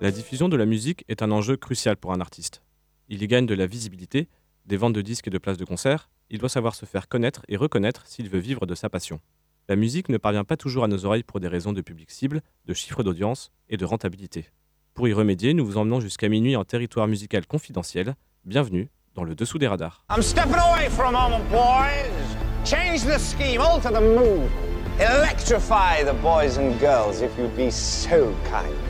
La diffusion de la musique est un enjeu crucial pour un artiste. Il y gagne de la visibilité, des ventes de disques et de places de concert, il doit savoir se faire connaître et reconnaître s'il veut vivre de sa passion. La musique ne parvient pas toujours à nos oreilles pour des raisons de public cible, de chiffre d'audience et de rentabilité. Pour y remédier, nous vous emmenons jusqu'à minuit en territoire musical confidentiel. Bienvenue dans le dessous des radars. I'm stepping away for a moment, boys. Change the scheme, alter the mood. Electrify the boys and girls if you'd be so kind.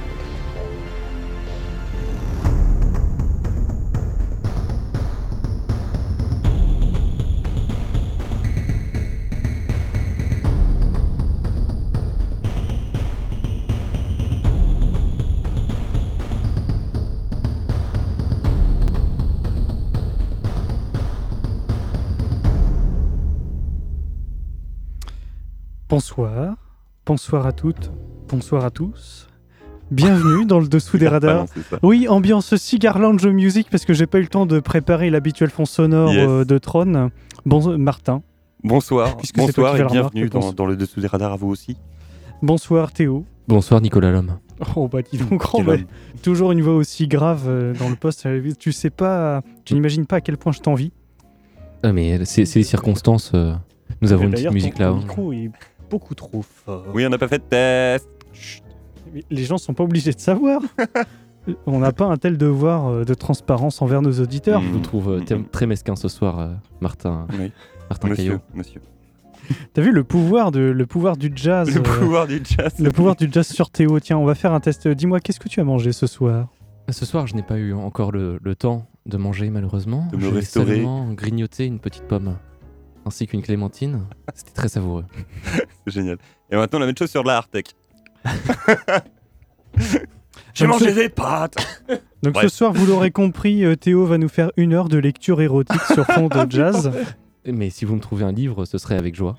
Bonsoir, bonsoir à toutes, bonsoir à tous. Bienvenue dans le dessous des radars. Oui, ambiance cigar lounge music parce que j'ai pas eu le temps de préparer l'habituel fond sonore Yes. euh, de Tron. Bon, Martin. Bonsoir, bonsoir et remarque, bienvenue dans, dans le dessous des radars à vous aussi. Bonsoir Théo. Bonsoir Nicolas Lhomme. Oh bah dis donc, bah, homme. toujours une voix aussi grave euh, dans le poste. Tu sais pas, tu n'imagines pas à quel point je t'envie. Ah mais c'est les circonstances. euh, nous avons une petite musique ton, là. ton micro beaucoup trop fort. Oui, on n'a pas fait de test. Mais Les gens sont pas obligés de savoir. On n'a pas un tel devoir euh, de transparence envers nos auditeurs. Je vous trouve euh, Mm, thé- mm. très mesquin ce soir, euh, Martin, Oui, Martin Caillot. monsieur, monsieur. T'as vu le pouvoir, de, le pouvoir du jazz Le euh, pouvoir du jazz. Le pouvoir du jazz sur Théo. Tiens, on va faire un test. Dis-moi, qu'est-ce que tu as mangé ce soir? Ce soir, je n'ai pas eu encore le, le temps de manger malheureusement. De me J'ai restaurer. seulement grignoté une petite pomme ainsi qu'une clémentine. C'était très savoureux. C'est génial. Et maintenant, la même chose sur de la Artec. J'ai mangé ce- des pâtes. Donc Bref. ce soir, vous l'aurez compris, euh, Théo va nous faire une heure de lecture érotique sur fond de jazz. Mais si vous me trouvez un livre, ce serait avec joie.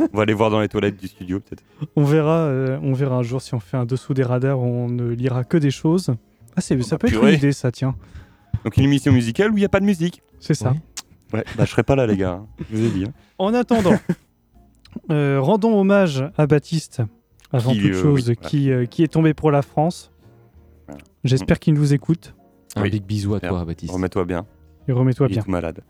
On va aller voir dans les toilettes du studio, peut-être. On verra, euh, on verra un jour si on fait un dessous des radars, on ne lira que des choses. Ah, c'est, ça peut être une idée, ça, tiens. Donc, une émission musicale où il n'y a pas de musique. C'est ça. Oui. Ouais, bah, je serai pas là, les gars. hein. Je vous ai dit. hein. En attendant, euh, rendons hommage à Baptiste, avant Qui, toute euh, chose, oui, qui, euh, qui est tombé pour la France. Voilà. J'espère qu'il nous écoute. Un Oui. big bisou à toi, Baptiste. Remets-toi bien. Et remets-toi Il est bien. tout malade.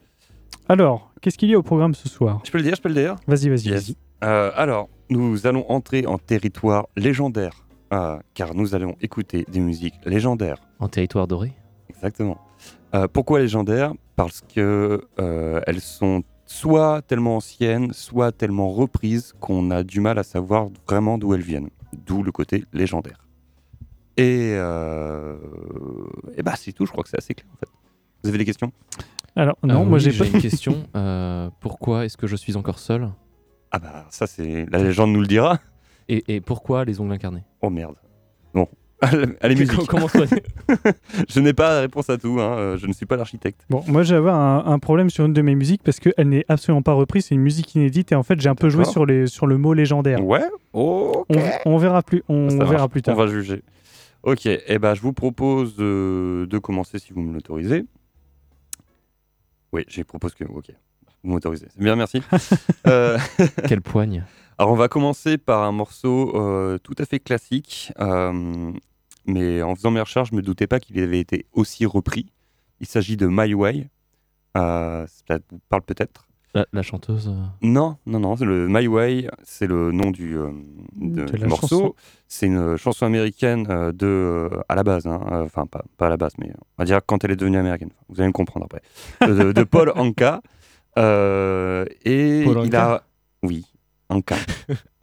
Alors, qu'est-ce qu'il y a au programme ce soir? Je peux le dire, je peux le dire? Vas-y, vas-y, Yes. vas-y. Euh, alors, nous allons entrer en territoire légendaire, euh, car nous allons écouter des musiques légendaires. En territoire doré? Exactement. Euh, pourquoi légendaires Parce que euh, elles sont soit tellement anciennes, soit tellement reprises qu'on a du mal à savoir vraiment d'où elles viennent. D'où le côté légendaire. Et, euh, et bah c'est tout. Je crois que c'est assez clair en fait. Vous avez des questions? Alors, non, Euh, moi oui, j'ai pas. une question. Euh, pourquoi est-ce que je suis encore seul? Ah bah ça c'est la légende nous le dira. et, et pourquoi les ongles incarnés? Oh merde. Bon. Allez musique. Comment ça Je n'ai pas la réponse à tout. hein, euh, Je ne suis pas l'architecte. Bon, moi j'ai avoir un, un problème sur une de mes musiques parce qu'elle n'est absolument pas reprise, c'est une musique inédite et en fait j'ai un peu joué sur, les, sur le mot légendaire. Ouais. Ok. On, on verra plus, on verra plus tard. On va juger. Ok, et ben, je vous propose de, de commencer si vous me l'autorisez. Oui, je propose que. Ok, vous m'autorisez. Bien, merci. Euh, Quelle poigne alors, on va commencer par un morceau euh, tout à fait classique, euh, mais en faisant mes recherches, je me doutais pas qu'il avait été aussi repris. Il s'agit de My Way. Euh, ça vous parle peut-être? La, la chanteuse euh, Non, non, non. Le My Way, c'est le nom du, euh, de- du morceau. C'est une chanson américaine euh, de, à la base, hein, enfin pas, pas à la base, mais on va dire quand elle est devenue américaine. Vous allez me comprendre après. De, de Paul Anka. Et Paul il a, oui, Anka.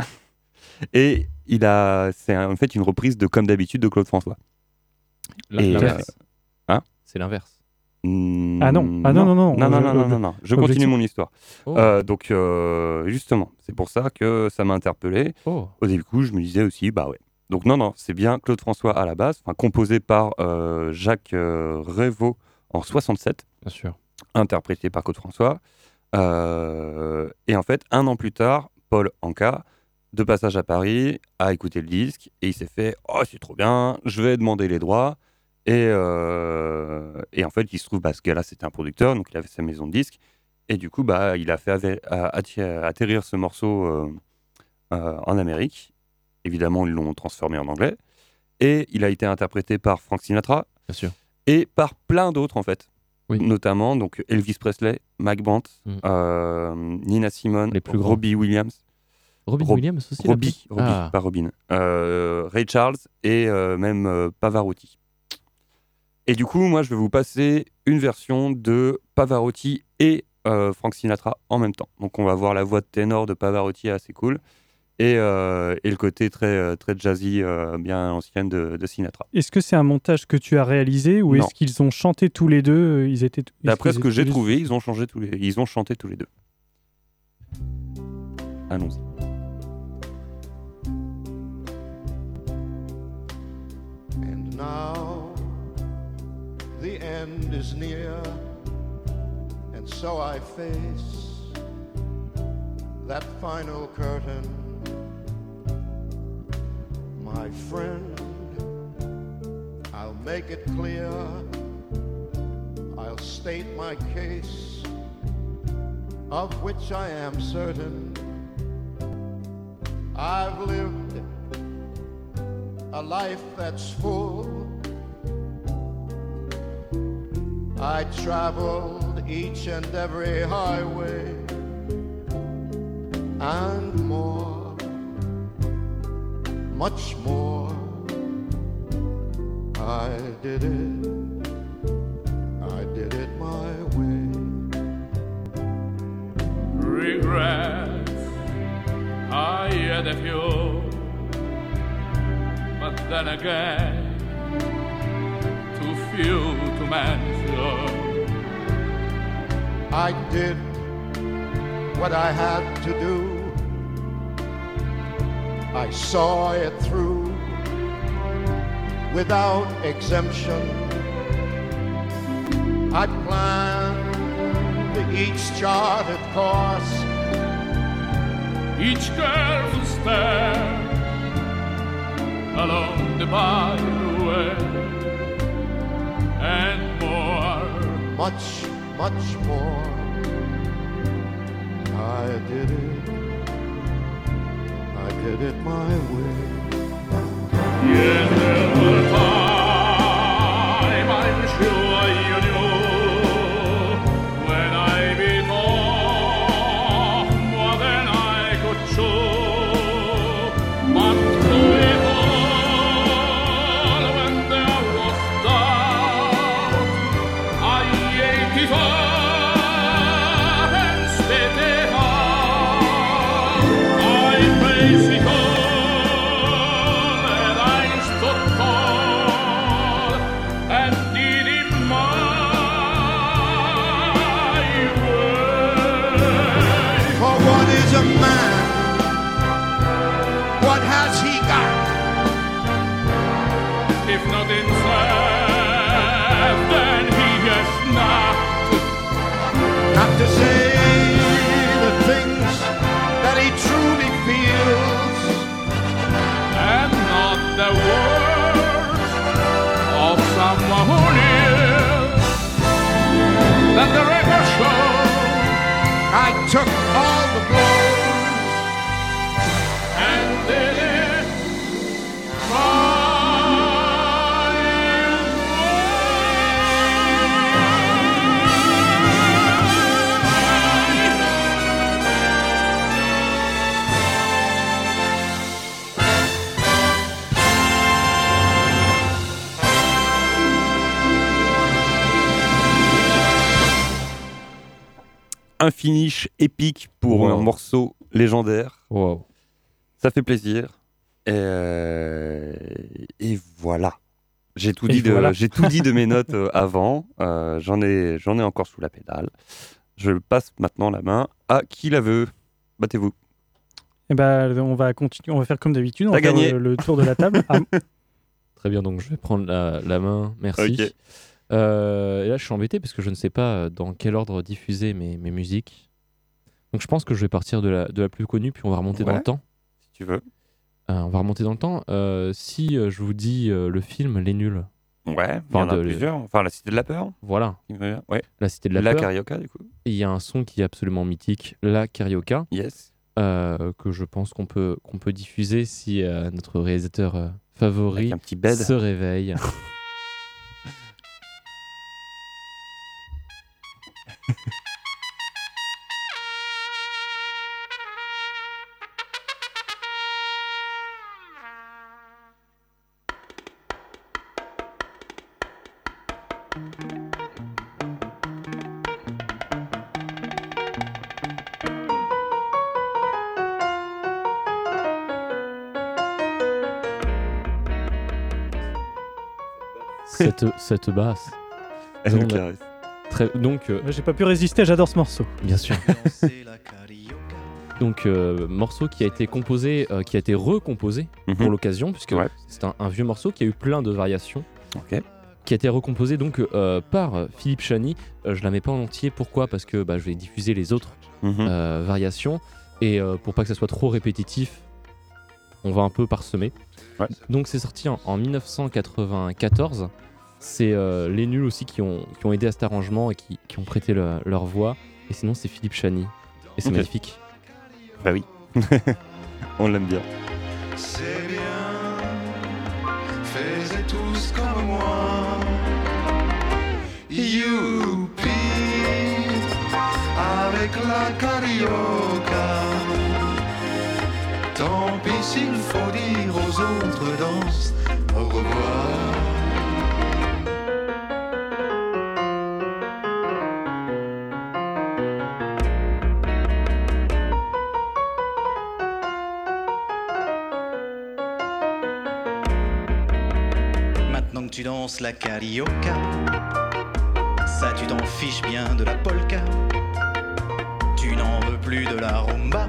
et il a, c'est en fait une reprise de Comme d'habitude de Claude François. L'inverse. euh, hein C'est l'inverse. Hmm, Ah non, ah non, non, non, non, non, non, non, non, non. Je objectif. continue mon histoire. Oh. Euh, donc, euh, justement, c'est pour ça que ça m'a interpellé. Oh. Au début, je me disais aussi, bah ouais. Donc, non, non, c'est bien Claude François à la base, enfin, composé par euh, Jacques euh, Révaux en 67, Bien sûr. interprété par Claude François. Euh, et en fait, un an plus tard, Paul Anka, de passage à Paris, a écouté le disque et il s'est fait Oh, c'est trop bien, je vais demander les droits. Et, euh, et en fait, il se trouve, bah, ce gars-là, c'était un producteur, donc il avait sa maison de disques. Et du coup, bah, il a fait atterrir ce morceau euh, euh, en Amérique. Évidemment, ils l'ont transformé en anglais. Et il a été interprété par Frank Sinatra Bien sûr. et par plein d'autres en fait. Oui. Notamment donc Elvis Presley, Mike Brandt, Mm. Nina Simone, Les plus. Robbie Williams, Robin Rob- Williams aussi Robbie, Robbie, Ah, pas Robin, euh, Ray Charles et euh, même euh, Pavarotti. Et du coup, moi, je vais vous passer une version de Pavarotti et euh, Frank Sinatra en même temps. Donc, on va voir la voix de ténor de Pavarotti assez cool et, euh, et le côté très, très jazzy, euh, bien ancienne de, de Sinatra. Est-ce que c'est un montage que tu as réalisé ou est-ce qu'ils ont chanté tous les deux Ils étaient. D'après ce que j'ai trouvé, ils ont, changé tous les... ils ont chanté tous les deux. Allons-y. Now the end is near, and so I face that final curtain. My friend, I'll make it clear, I'll state my case, of which I am certain. I've lived a life that's full. I traveled each and every highway and more, much more. I did it, I did it my way. Regrets, I had a few, then again, too few to mention. I did what I had to do. I saw it through without exemption. I planned each charted course. Each careful step along the byway and more. much, much more. I did it, I did it my way. Yes, Un finish épique pour Wow. un morceau légendaire. wow. Ça fait plaisir. Et, euh, et voilà. J'ai tout, dit de- voilà. j'ai tout dit de mes notes euh, avant. Euh, J'en ai, j'en ai encore sous la pédale. Je passe maintenant la main à qui la veut. Battez-vous. Eh ben, on va continuer. On va faire comme d'habitude. On T'as va faire gagné. le, le tour de la table. Ah, Très bien, donc je vais prendre la, la main. Merci. Ok. Euh, et là, je suis embêté parce que je ne sais pas dans quel ordre diffuser mes, mes musiques. Donc je pense que je vais partir de la, de la plus connue, puis on va remonter dans le temps. Si tu veux. Euh, on va remonter dans le temps. Euh, si je vous dis le film Les Nuls, Ouais, il y en Enfin, a de- plusieurs. Enfin, La Cité de la Peur. voilà. Ouais. La Cité de la, La, Peur, Carioca, du coup. il y a un son qui est absolument mythique, La Carioca, Yes. que je pense qu'on peut, qu'on peut diffuser si notre réalisateur favori Avec un petit bed. se réveille. cette, cette basse. Elle caresse. Très, donc, euh, J'ai pas pu résister, j'adore ce morceau. bien sûr. Donc, euh, morceau qui a été composé, euh, qui a été recomposé pour Mhm. l'occasion, puisque Ouais. c'est un, un vieux morceau qui a eu plein de variations. Ok. qui a été recomposé donc euh, par Philippe Chani. Euh, je la mets pas en entier, pourquoi? Parce que bah, je vais diffuser les autres Mhm. euh, variations et euh, pour pas que ça soit trop répétitif, on va un peu parsemer. Ouais. Donc c'est sorti en, en 1994. C'est euh, les nuls aussi qui ont, qui ont aidé à cet arrangement et qui, qui ont prêté le- leur voix. Et sinon c'est Philippe Chani. Et c'est Ok. magnifique. Bah oui. On l'aime bien. C'est bien, faisez tous comme moi. Youpi, avec la. La carioca, ça tu t'en fiches bien de la polka. Tu n'en veux plus de la rumba,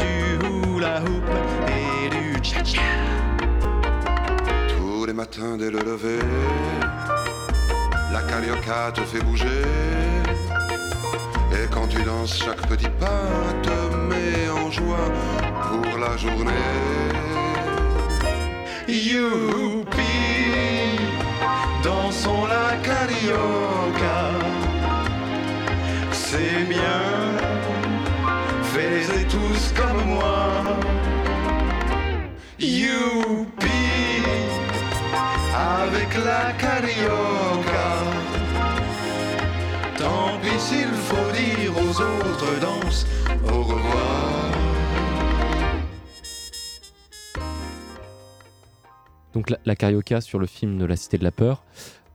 du hula hoop et du cha-cha. Tous les matins dès le lever, la carioca te fait bouger. Et quand tu danses, chaque petit pas te met en joie pour la journée. C'est bien, fais-les tous comme moi. Youpi, avec la carioca. Tant pis s'il faut dire aux autres danses au revoir. Donc la carioca sur le film de La Cité de la Peur.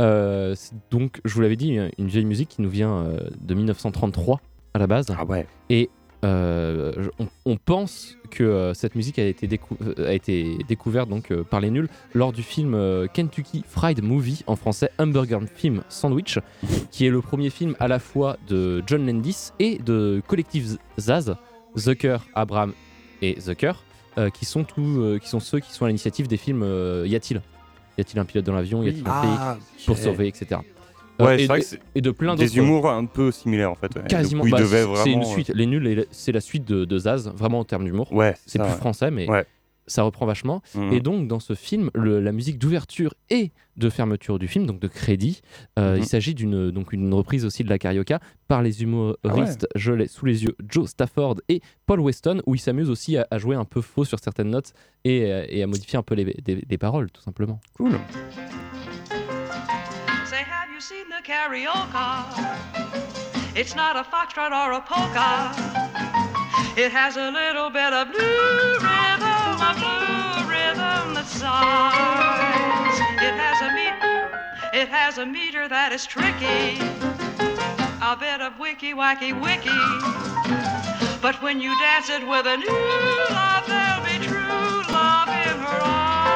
Euh, donc, je vous l'avais dit, une vieille musique qui nous vient euh, de 1933 à la base. Ah ouais. Et euh, on, on pense que euh, cette musique a été, décou- a été découverte donc, euh, par les nuls lors du film Kentucky Fried Movie, en français Hamburger Film Sandwich, qui est le premier film à la fois de John Landis et de Collective Zaz, Zucker, Abraham et Zucker, qui, sont tous, qui sont ceux qui sont à l'initiative des films Y a-t-il Y a-t-il un pilote dans l'avion Y a-t-il un Ah, pour surveiller, etc. Ouais, Euh, c'est et, vrai et- que c'est et de plein d'autres des humours un peu similaires en fait. ouais. quasiment. Bah, c'est- une vraiment, euh, suite. Les nuls, c'est la suite de, de Zaz, vraiment en termes d'humour. Ouais, C'est plus ouais. français, mais Ouais. Ça reprend vachement. Mhm. Et donc, dans ce film, le- la musique d'ouverture et de fermeture du film, donc de crédit, euh, Mhm. il s'agit d'une donc une reprise aussi de la carioca par les humoristes, Ah je l'ai sous les yeux, Joe Stafford et Paul Weston, où ils s'amusent aussi à, à jouer un peu faux sur certaines notes et, et à modifier un peu les, des- des paroles, tout simplement. Cool. Say, have you seen the carioca? It's not a foxtrot or a polka. It has a little bit of blue a blue rhythm that sighs. It has a meter, it has a meter that is tricky. A bit of wicky wacky wicky. But when you dance it with a new love, there'll be true love in her eyes.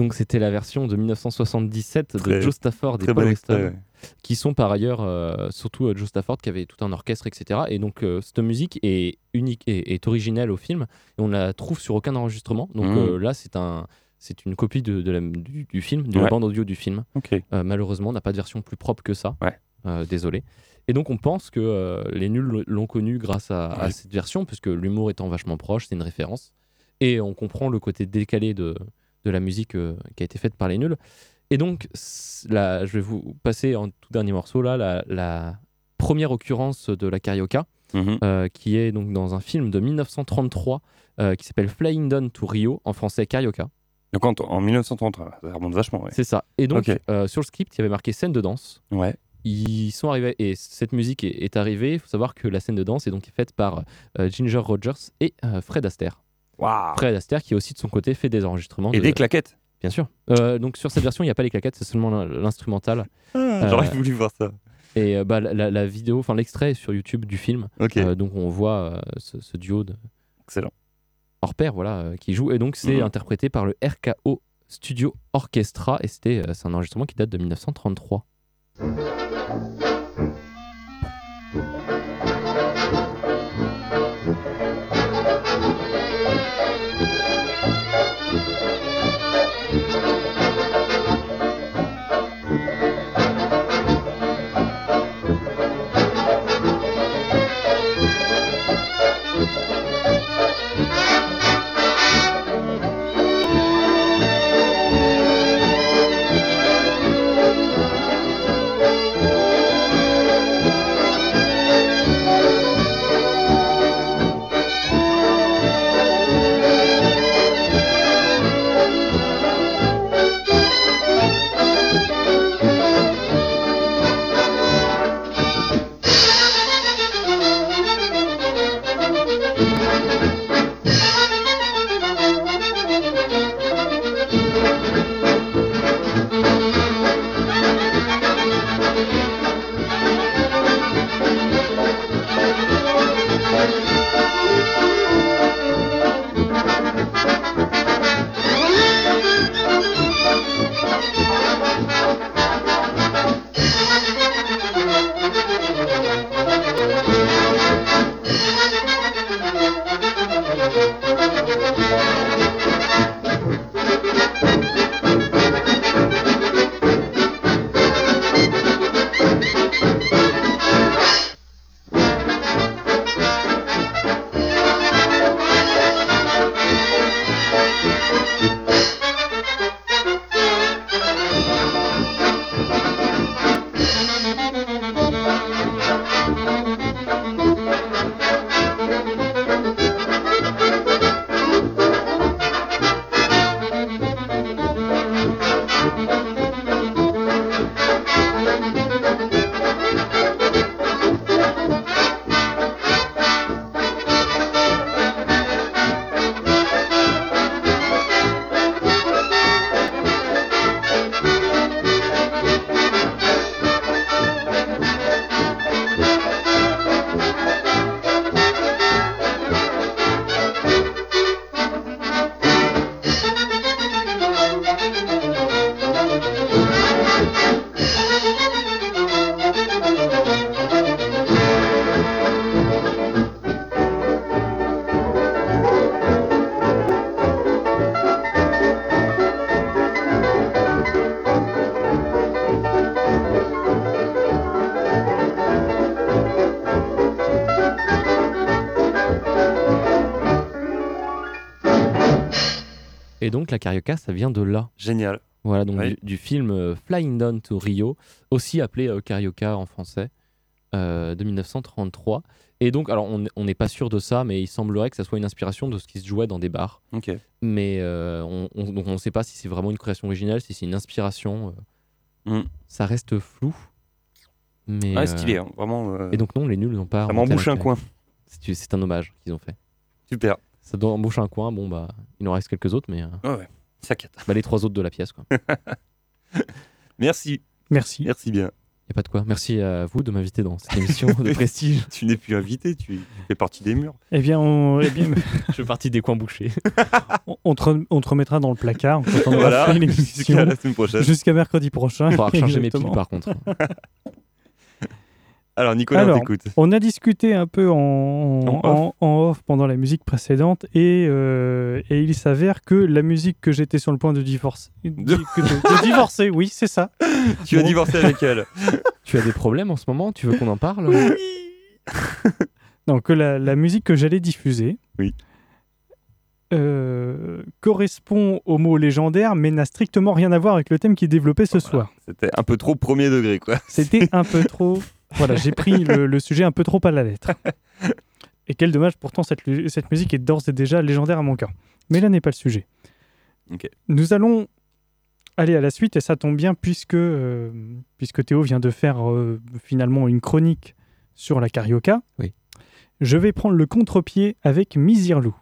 Donc, c'était la version de 1977 de Joe Stafford et Paul bon Weston. extrait. ouais. qui sont par ailleurs, euh, surtout euh, Joe Stafford, qui avait tout un orchestre, etc. Et donc, euh, cette musique est unique et est originelle au film, et on la trouve sur aucun enregistrement. Donc Mhm. euh, là, c'est un, c'est une copie de, de la- du, du film, de la bande audio du film. Malheureusement, on n'a pas de version plus propre que ça. Ouais. Désolé. Et donc, on pense que les nuls l'ont connu grâce à, cette version, puisque l'humour étant vachement proche, c'est une référence. Et on comprend le côté décalé de, de la musique euh, qui a été faite par les nuls. Et donc, là, je vais vous passer en tout dernier morceau, là, la, la première occurrence de la carioca, Mhm. euh, qui est donc dans un film de 1933 euh, qui s'appelle Flying Down to Rio, en français carioca. Donc en, en 1933, ça remonte vachement, ouais. C'est ça. Et donc, euh, sur le script, il y avait marqué scène de danse. Ouais. Ils sont arrivés, et cette musique est, est arrivée. Il faut savoir que la scène de danse est donc faite par Ginger Rogers et Fred Astaire. Waouh Fred Astaire qui aussi de son côté fait des enregistrements. Et de- des claquettes. Bien sûr. Euh, donc sur cette version, il n'y a pas les claquettes, c'est seulement l'in- l'instrumental. J'aurais Euh, voulu voir ça. Et euh, bah, la, la- la vidéo, enfin l'extrait est sur YouTube du film. Ok. Euh, donc on voit euh, ce, ce duo de Excellent. hors pair, voilà, euh, qui joue. Et donc c'est Mhm. interprété par le RKO Studio Orchestra. Et c'était, euh, c'est un enregistrement qui date de 1933. Et donc la carioca, ça vient de là. Génial. Voilà, donc Oui. du, du film euh, Flying Down to Rio, aussi appelé euh, Carioca en français, euh, de 1933. Et donc, alors on n'est pas sûr de ça, mais il semblerait que ça soit une inspiration de ce qui se jouait dans des bars. Ok. Mais on, on- donc on ne sait pas si c'est vraiment une création originale, si c'est une inspiration. Mm. Ça reste flou. Mais, Ah, stylé, hein, vraiment. Et donc non, les nuls n'ont pas. ça m'embouche un coin. C'est un hommage qu'ils ont fait. Super. Ça doit embaucher un coin. Bon bah, il en reste quelques autres, mais euh, Ouais, ouais. Bah, les trois autres de la pièce quoi. Merci. Merci. Merci bien. Y a pas de quoi. Merci à vous de m'inviter dans cette émission de prestige. Tu n'es plus invité, tu tu fais partie des murs. Eh bien, on, eh bien, Je fais partie des coins bouchés. on- on, te, re- on te remettra dans le placard quand on aura Voilà. Jusqu'à l'émission. la semaine prochaine. Jusqu'à mercredi prochain. Il faudra recharger mes piles Exactement. par contre. Alors, Nicolas, on t'écoute. On a discuté un peu en, En en- en off pendant la musique précédente et, euh, et il s'avère que la musique que j'étais sur le point de divorcer, De- que de- de divorcer, oui, c'est ça. Tu as divorcé avec elle. Tu as des problèmes en ce moment Tu veux qu'on en parle? Donc que la, la musique que j'allais diffuser Oui. euh, correspond au mot légendaire, mais n'a strictement rien à voir avec le thème qui est développé ce soir. C'était un peu trop premier degré, quoi. C'était un peu trop. Voilà, j'ai pris le, le sujet un peu trop à la lettre. Et quel dommage, pourtant, cette, musique est d'ores et déjà légendaire à mon cœur. Mais là n'est pas le sujet. Ok. Nous allons aller à la suite, et ça tombe bien, puisque, euh, puisque Théo vient de faire euh, finalement une chronique sur la carioca. Oui. Je vais prendre le contre-pied avec Misirlou.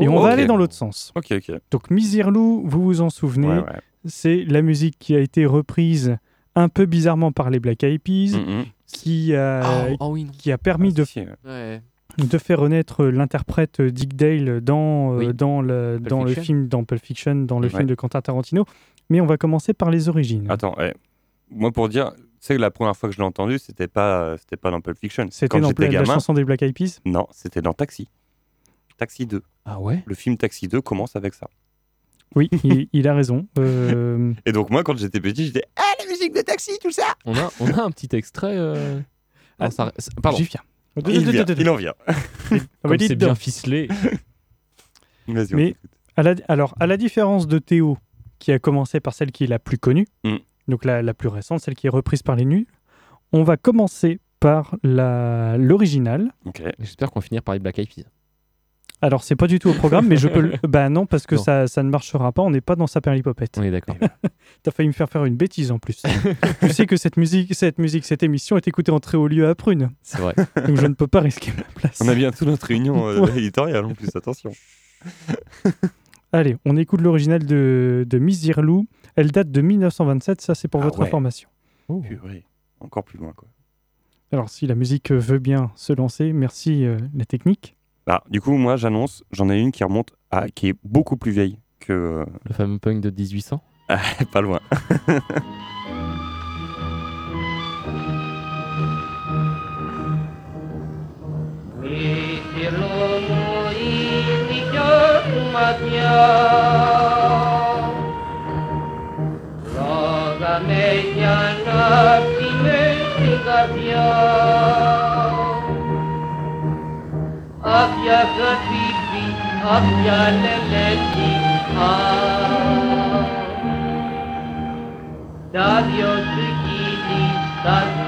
Et Oh, on va ok. aller dans l'autre sens. Ok, ok. Donc Misirlou, vous vous en souvenez, Ouais, ouais. c'est la musique qui a été reprise un peu bizarrement par les Black Eyed Peas, Mhm. Qui, a, oh, oui, non. qui a permis Ah, de, ouais. De faire renaître l'interprète Dick Dale dans, euh, Oui. dans, le, Pulp dans le film dans Pulp Fiction, dans le Ouais. film de Quentin Tarantino. Mais on va commencer par les origines. Attends, eh, moi pour dire, tu sais, la première fois que je l'ai entendu, c'était pas, c'était pas dans Pulp Fiction. C'était Quand dans j'étais la gamin. chanson des Black Eyed Peas? Non, c'était dans Taxi. Taxi 2. Ah ouais? Le film Taxi 2 commence avec ça. Oui, il, il a raison. Euh, Et donc moi, quand j'étais petit, j'étais Ah, la musique de Taxi, tout ça on a, on a un petit extrait. euh, Ah, ça- pardon. J'y viens. Il, vient, il en vient. Ah bah, Comme c'est bien ficelé. Mais-. À la- alors, à la différence de Théo, qui a commencé par celle qui est la plus connue, Mm. donc la, la plus récente, celle qui est reprise par les nuls, on va commencer par la- l'original. Ok. J'espère qu'on va finir par les Black Eyed Peas. Alors, c'est pas du tout au programme, mais je peux. le- Bah non, parce que Non. ça, ça ne marchera pas, on n'est pas dans sa perlipopette. On est d'accord. T'as failli me faire faire une bêtise en plus. tu sais que cette musique, cette musique, cette émission est écoutée en très haut lieu à Prune, C'est vrai. donc je ne peux pas risquer ma place. On a bientôt notre réunion euh, Ouais. éditoriale en plus, attention. Allez, on écoute l'original de, de. Elle date de 1927, ça c'est pour Ah votre ouais. information. Purée. Encore plus loin, quoi. Alors, si la musique veut bien se lancer, merci euh, la technique. Ah, du coup, moi, j'annonce, j'en ai une qui remonte à. qui est beaucoup plus vieille que. Le fameux punk de 1800 Pas loin. Up ya habibi, up ya leleti, up. Dadyo tükidi, dadyo.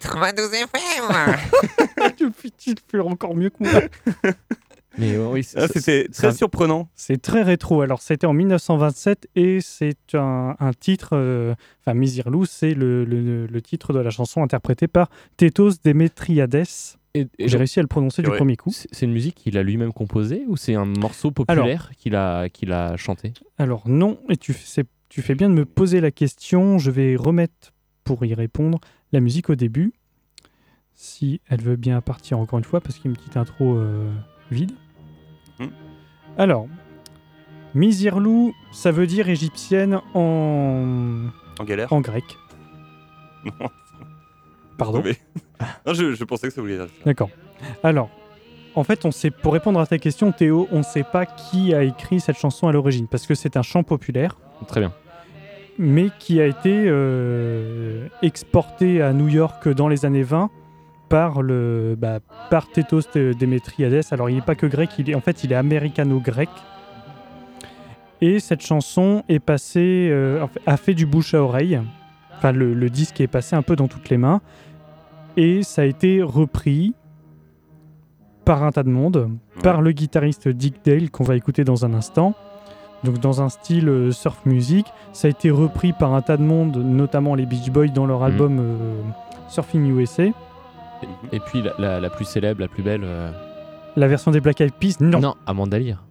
92 FM tu le fais encore mieux que moi. Mais oui, Ah, C'était très surprenant. C'est très rétro. Alors, c'était en 1927 et c'est un, un titre, euh, enfin, Misirlou, c'est le, le- le titre de la chanson interprétée par Tétos Demetriades. Et- et J'ai réussi à le prononcer du Ouais. premier coup. c'est une musique qu'il a lui-même composée ou c'est un morceau populaire qu'il a, qu'il a chanté? Alors, non, et tu, tu fais bien de me poser la question. Je vais remettre, pour y répondre, la musique au début. Si elle veut bien partir encore une fois, parce qu'il y a une petite intro euh, vide. Hmm. Alors, Misirlou, ça veut dire égyptienne en, En galère. en grec. Non. Pardon Mais- non, je, je pensais que ça voulait dire. ça. D'accord. Alors, en fait, on sait, pour répondre à ta question, Théo, on ne sait pas qui a écrit cette chanson à l'origine, parce que c'est un chant populaire, Très bien. Mais qui a été euh, exporté à New York dans les années 20 par le bah, par Tétos de- Démétriades. Alors, il n'est pas que grec, il est, en fait, il est américano-grec. Et cette chanson est passée, euh, a fait du bouche à oreille. Enfin, le, le disque est passé un peu dans toutes les mains. Et ça a été repris par un tas de monde, par le guitariste Dick Dale qu'on va écouter dans un instant. Donc dans un style euh, surf music, ça a été repris par un tas de monde, notamment les Beach Boys dans leur album euh, Surfing USA. Et puis la, la- la plus célèbre, la plus belle. euh, La version des Black Eyed Peas, non. Non, Amanda Lear.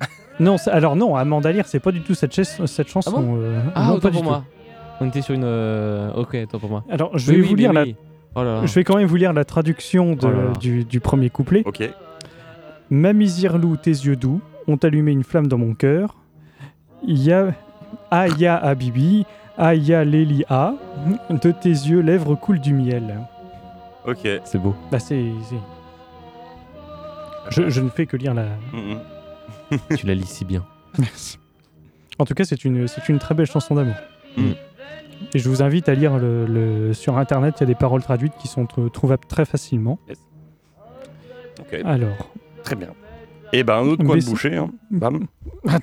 Non, alors non, Amanda Lear, c'est pas du tout cette, chanson. bon euh, Ah, non, pas du pour tout. moi. On était sur une. euh, Ok, autant pour moi. Alors, je vais oui, vous lire la, oui. Oh là là. je vais quand même vous lire la traduction de- Oh là là. du, du premier couplet. Ok. Ma misirlou, tes yeux doux ont allumé une flamme dans mon cœur. Ya, Aya Habibi, Aya Léli A, de tes yeux, lèvres coulent du miel. Ok. C'est beau. Bah, c'est. Je, je ne fais que lire la. Mm, tu la lis si bien. Merci. En tout cas, c'est une, c'est une très belle chanson d'amour. Mm. Et je vous invite à lire le, le- sur internet, il y a des paroles traduites qui sont tr- trouvables très facilement. Ok. Alors. Très bien. Et ben un autre coin de boucher. Hein. Bam. Ah.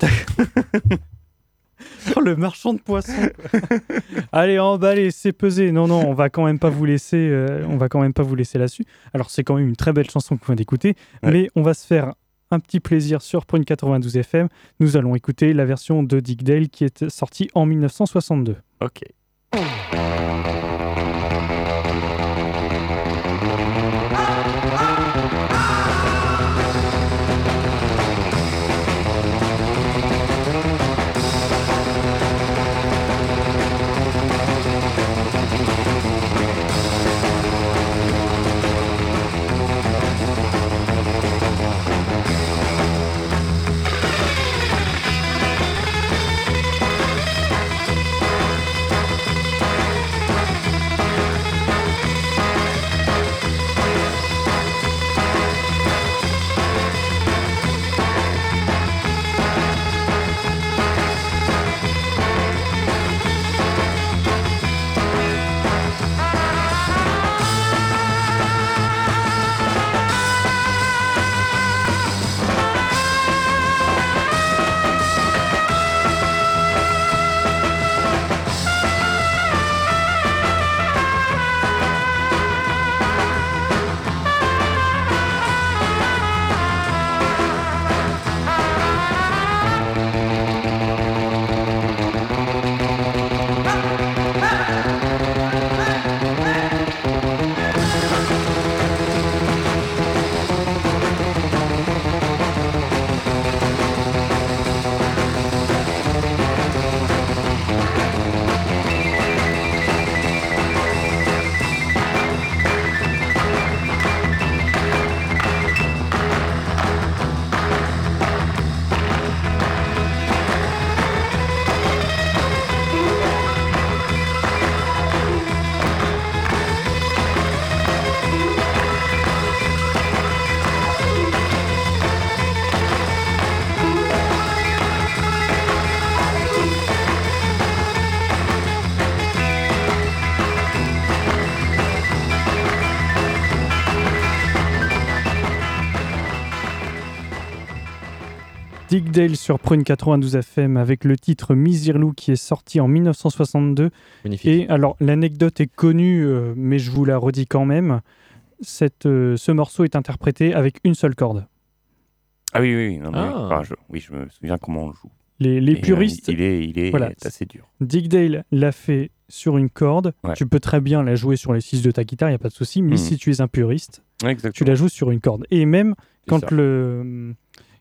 Oh, le marchand de poissons. Allez, emballez, c'est pesé. Non, non, on va quand même pas vous laisser. euh, on va quand même pas vous laisser là-dessus. Alors, c'est quand même une très belle chanson qu'on vient d'écouter, Ouais. mais on va se faire un petit plaisir sur Prune 92 FM. Nous allons écouter la version de Dick Dale qui est sortie en 1962. Ok. Dick Dale sur Prune 92 FM avec le titre Misirlou qui est sorti en 1962. Magnifique. Et alors l'anecdote est connue, euh, mais je vous la redis quand même. Cette, euh, ce morceau est interprété avec une seule corde. Ah oui, oui, oui, non, mais. Ah. Enfin, je, oui, je me souviens comment on le joue. Les, les euh, puristes, il est, il est Voilà. assez dur. Dick Dale l'a fait sur une corde. Ouais. Tu peux très bien la jouer sur les 6 de ta guitare, il n'y a pas de souci. Mais Mhm. si tu es un puriste, Ouais, tu la joues sur une corde. Et même quand ça. le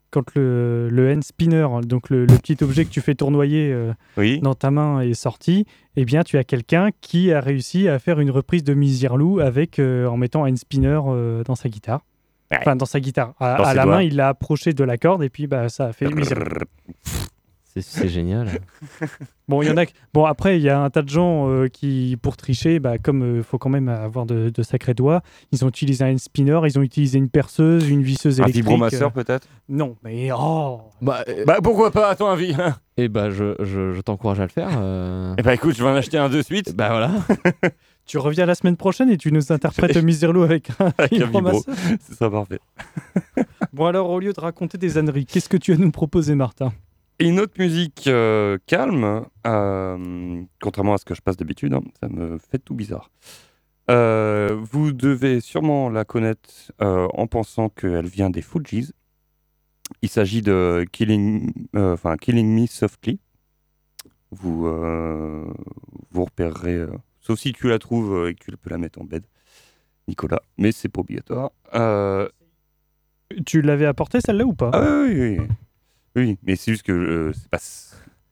quand le, le hand spinner, donc le, le petit objet que tu fais tournoyer euh, Oui. dans ta main est sorti, eh bien tu as quelqu'un qui a réussi à faire une reprise de Misirlou avec euh, en mettant un spinner euh, dans sa guitare. Ouais. Enfin dans sa guitare. À, la doigts. main, il l'a approché de la corde et puis bah ça a fait Misirlou. C'est- C'est génial. Bon, il y en a. Bon, après, il y a un tas de gens euh, qui, pour tricher, bah, comme il faut quand même avoir de, de sacrés doigts, ils ont utilisé un spinner, ils ont utilisé une perceuse, une visseuse Un électrique. vibromasseur euh, peut-être? Non, mais oh Bah, euh, Bah pourquoi pas, attends, un vie et bah, je, je, je t'encourage à le faire. euh. Eh bah écoute, je vais en acheter un de suite. Bah voilà. Tu reviens la semaine prochaine et tu nous interprètes Misirlou avec un Avec un vibromasseur. Ce sera parfait. Bon, alors, au lieu de raconter des âneries, qu'est-ce que tu as à nous proposer, Martin? Une autre musique euh, calme, euh, contrairement à ce que je passe d'habitude, hein, ça me fait tout bizarre. Euh, vous devez sûrement la connaître en pensant qu'elle vient des Fugees. Il s'agit de Killing, enfin, Killing Me Softly. Vous, vous repérerez, sauf si tu la trouves et que tu peux la mettre en bed, Nicolas, mais c'est pas obligatoire. Tu l'avais apporté celle-là ou pas? Ah oui, oui, oui. Oui, mais c'est juste que euh, c'est pas.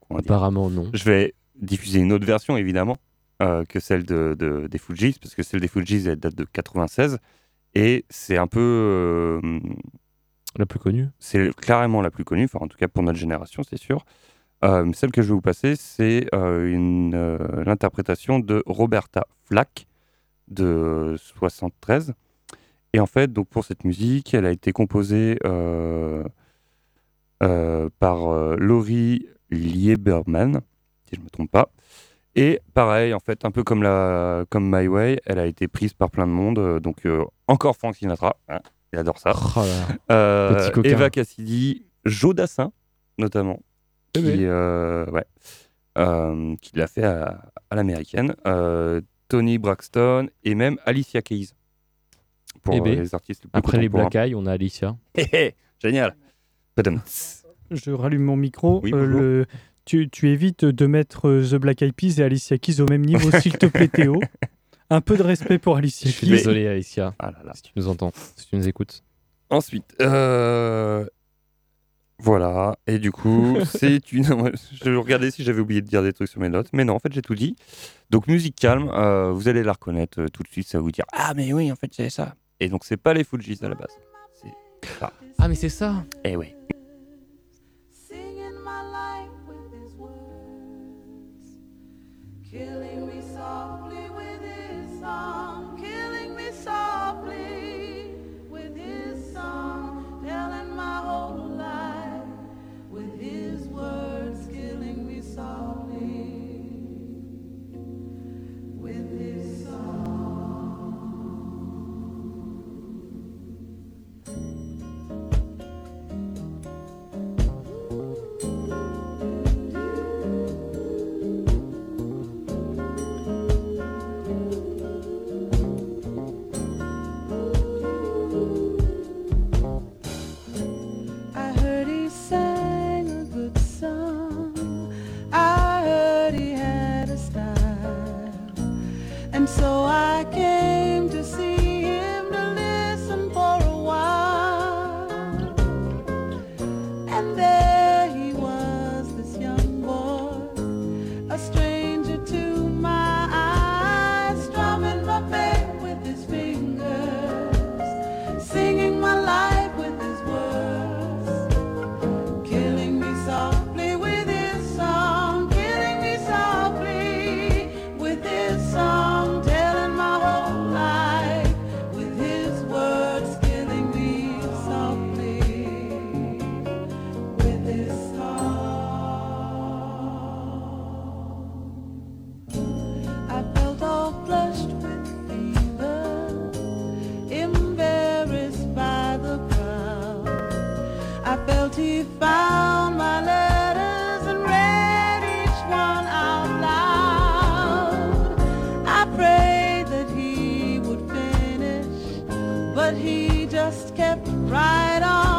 Comment dire Apparemment, non. Je vais diffuser une autre version, évidemment, euh, que celle de, de- des Fujis, parce que celle des Fujis, elle date de 96. Et c'est un peu. euh, La plus connue. c'est clairement la plus connue, enfin, en tout cas pour notre génération, c'est sûr. Celle que je vais vous passer, c'est l'interprétation de Roberta Flack de 73. Et en fait, donc pour cette musique, elle a été composée par euh, Laurie Lieberman, si je ne me trompe pas. Et pareil, en fait, un peu comme, la, comme My Way, elle a été prise par plein de monde. euh, donc euh, encore Frank Sinatra, hein, il adore ça. Oh. Euh, Petit coquin. Eva Cassidy, Joe Dassin, notamment, Eh qui, euh, ouais, euh, qui l'a fait à, à l'américaine. Euh, Tony Braxton et même Alicia Keys. Pour Eh euh, ben, les artistes les plus Après les. Black Eyes, on a Alicia. Génial. Je rallume mon micro. Oui, Euh, le- tu, tu évites de mettre euh, The Black Eyed Peas et Alicia Keys au même niveau, s'il te plaît, Théo. Un peu de respect pour Alicia Je suis Keys. désolé, Alicia, Ah là là. si tu nous entends, si tu nous écoutes. Ensuite, euh, voilà. Et du coup, c'est une. Je regardais si j'avais oublié de dire des trucs sur mes notes, mais non, en fait, j'ai tout dit. Donc, musique calme, euh, vous allez la reconnaître euh, tout de suite, ça va vous dire Ah, mais oui, en fait, c'est ça. Et donc, c'est pas les Fujis à la base. C'est ça. Ah, mais c'est ça Eh oui. My life but he just kept right on.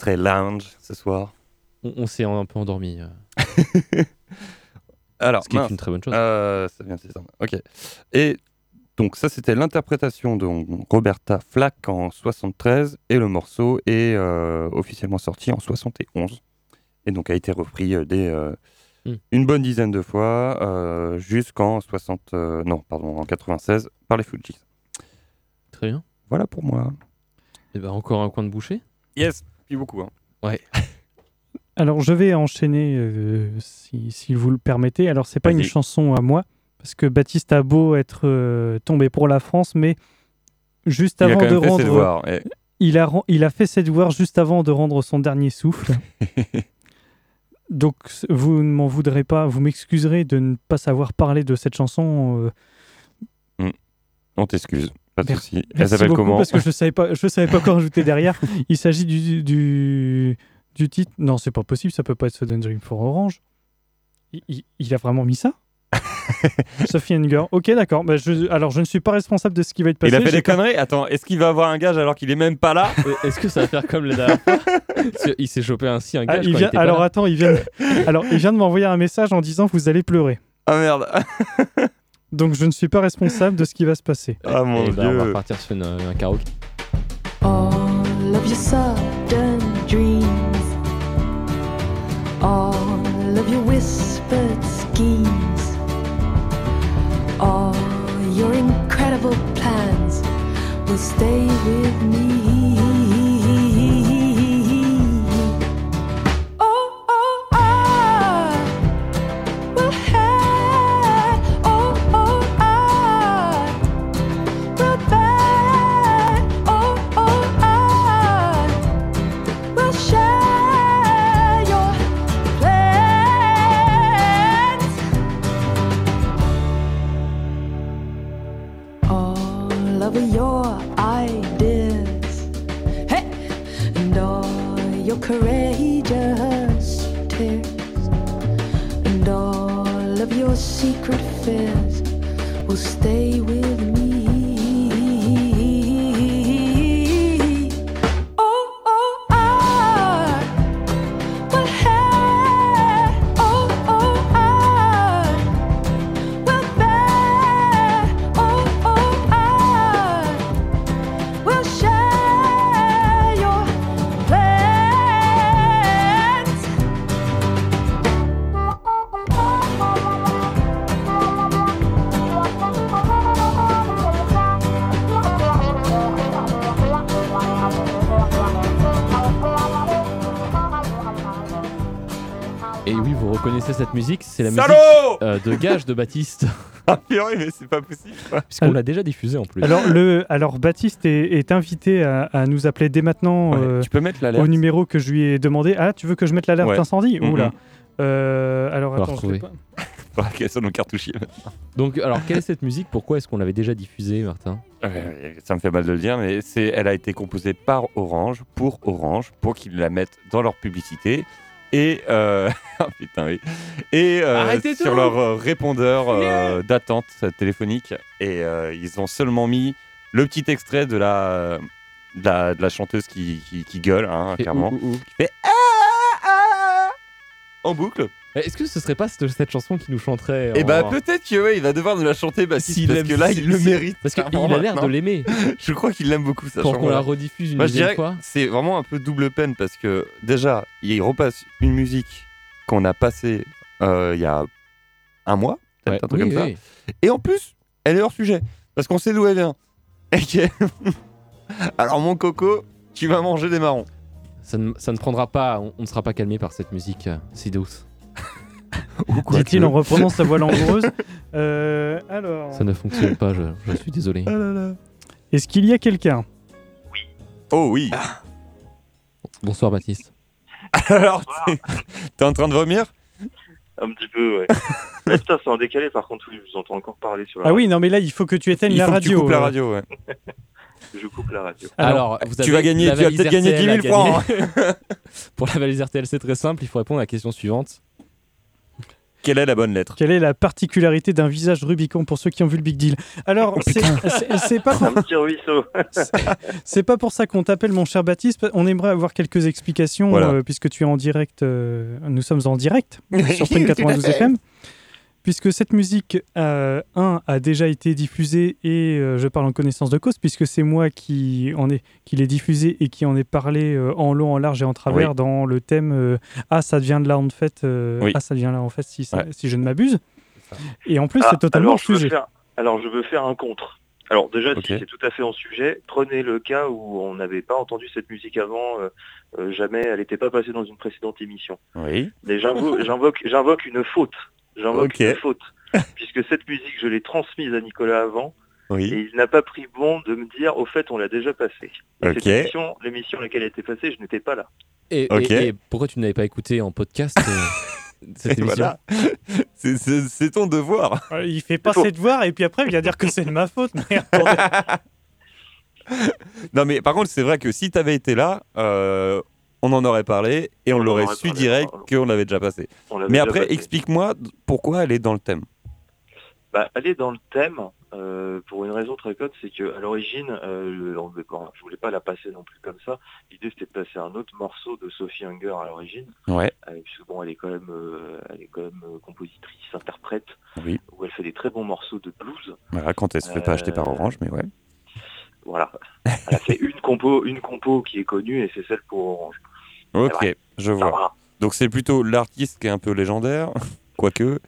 Très, lounge ce soir. On, on s'est un peu endormi. euh. Alors, Ce qui est une très bonne chose. Euh, ça vient de. Ok. Et donc ça, c'était l'interprétation de Roberta Flack en 73 et le morceau est euh, officiellement sorti en 71 et donc a été repris euh, euh, Hmm. une bonne dizaine de fois jusqu'en 60 euh, non pardon en 96 par les Fugees. Très bien. Voilà pour moi. Et ben encore un coin de boucher. Yes, puis beaucoup. Hein. Ouais. Alors, je vais enchaîner, euh, si, si vous le permettez. Alors, c'est pas une chanson à moi, parce que Baptiste a beau être euh, tombé pour la France, mais juste Il avant de rendre. devoirs, et- Il, a, ren- il a fait ses devoirs juste avant de rendre son dernier souffle. Donc, vous ne m'en voudrez pas, vous m'excuserez de ne pas savoir parler de cette chanson. euh, On t'excuse, pas de souci. Elle Merci s'appelle beaucoup, comment Parce que je ne savais, pas- je savais pas quoi rajouter derrière. Il s'agit du, du, du titre. Non, c'est pas possible, ça peut pas être Sudden Dream for Orange. Il, il- il a vraiment mis ça? Sophie Hunger. Ok, d'accord. Bah, je, alors, je ne suis pas responsable de ce qui va être passé. Il a fait des conneries? Attends, est-ce qu'il va avoir un gage alors qu'il est même pas là? Euh, Est-ce que ça va faire comme la dernière fois? Qu'il s'est chopé ainsi un Ah, gage il quand vient- était pas alors là. attends, il vient, alors, il vient de m'envoyer un message en disant vous allez pleurer. Ah merde Donc je ne suis pas responsable de ce qui va se passer. Ah mon Eh ben, on va dieu partir sur une- un karaoké. All of your sudden dreams, all of your whispered schemes, all your incredible plans will stay with me. Just tears, and all of your secret fears will stay with me. Et oui, vous reconnaissez cette musique, c'est la Salaud musique euh, de Gage de Baptiste. Ah purée, mais c'est pas possible. Puisqu'on l'a déjà diffusé en plus. Alors, le, alors Baptiste est, est invité à, à nous appeler dès maintenant Ouais, euh, tu peux mettre au numéro que je lui ai demandé. Ah, tu veux que je mette l'alerte Ouais. incendie Mhm. Oula. Euh, alors, attends, je pas. Donc, alors, quelle est cette musique? Pourquoi est-ce qu'on l'avait déjà diffusée, Martin? Ouais, ça me fait mal de le dire, mais c'est, elle a été composée par Orange, pour Orange, pour qu'ils la mettent dans leur publicité. Et, euh, ah, putain, oui. et euh, sur leur euh, répondeur euh, d'attente téléphonique. Et euh, ils ont seulement mis le petit extrait de la, de la, de la chanteuse qui, qui, qui gueule, hein, clairement. où Qui fait Ah, ah en boucle. Eh, Est-ce que ce serait pas cette, cette chanson qui nous chanterait Et en- bah peut-être que ouais, il va devoir nous la chanter Baptiste, S'il parce aime- que là si- il le si- mérite. Parce qu'il a l'air de l'aimer. Je crois qu'il l'aime beaucoup ça. Pour qu'on la rediffuse une Moi, deuxième fois. c'est vraiment un peu double peine parce que déjà, il repasse une musique qu'on a passée euh, il y a un mois, peut-être Ouais, un truc oui, comme oui. ça. Et en plus, elle est hors sujet parce qu'on sait d'où elle vient. Alors mon coco, tu vas manger des marrons. Ça ne, ça ne prendra pas, on, on ne sera pas calmé par cette musique euh, si douce. Dit-il en reprenant sa voix langoureuse. Euh, alors, Ça ne fonctionne pas, je, je suis désolé. est-ce qu'il y a quelqu'un? Oh oui. Bonsoir Baptiste. Alors, t'es- t'es en train de vomir? Un petit peu, ouais. Mais putain, c'est en décalé, par contre, oui, je vous entends encore parler sur la Ah oui, non, mais là, il faut que tu éteignes Il la faut que tu radio. coupes la euh. radio, ouais. Je coupe la radio. Alors, vous tu vas gagner, la tu vas valise peut-être gagner RTL 10 000 à francs. gagner. Pour la valise RTL, c'est très simple, il faut répondre à la question suivante. Quelle est la bonne lettre Quelle est la particularité d'un visage Rubicon pour ceux qui ont vu le Big Deal? Alors, Oh, c'est- pas, Un petit ruisseau. c'est pas pour ça qu'on t'appelle mon cher Baptiste. On aimerait avoir quelques explications Voilà. euh, puisque tu es en direct. euh, nous sommes en direct sur Spring 92 FM. Puisque cette musique, euh, un, a déjà été diffusée et euh, je parle en connaissance de cause, puisque c'est moi qui, en ai, qui l'ai diffusée et qui en ai parlé euh, en long, en large et en travers Oui. dans le thème euh, Ah, ça devient de là en fait, euh, Oui. Ah, ça devient là en fait, si, ça- Ouais. si je ne m'abuse. Et en plus, Ah, c'est totalement alors, le je veux sujet. faire- alors, je veux faire un contre. Alors, déjà, si c'est tout à fait en sujet, prenez le cas où on n'avait pas entendu cette musique avant, euh, euh, jamais, elle n'était pas passée dans une précédente émission. Oui. Mais j'invo- j'invoque, j'invoque une faute. J'invoque Ok. une faute. Puisque cette musique, je l'ai transmise à Nicolas avant, Oui. et il n'a pas pris bon de me dire, au fait, on l'a déjà émission, l'émission à laquelle elle était passée, je n'étais pas là. Et, Ok. et- et pourquoi tu n'avais pas écouté en podcast euh, cette Et émission voilà. C'est- ton devoir. Il fait pas ses devoirs et puis après, il vient dire que c'est de ma faute. Non, mais par contre, c'est vrai que si t'avais été là, euh, on en aurait parlé et on, l'aurait aurait su direct qu'on l'avait déjà passé. Mais après, explique-moi pourquoi elle est dans le thème. Bah, elle est dans le thème euh, pour une raison très cote, c'est que à l'origine, euh, le- je voulais pas la passer non plus comme ça. L'idée c'était de passer un autre morceau de Sophie Hunger à l'origine, Ouais. euh, puisque bon, elle est quand même, euh, elle est quand même euh, compositrice, interprète, Oui. où elle fait des très bons morceaux de blues. Voilà, quand elle se fait pas acheter par Orange, mais ouais. Voilà, elle a fait une compo, une compo qui est connue et c'est celle pour Orange. Ok, je vois. Donc c'est plutôt l'artiste qui est un peu légendaire, quoique.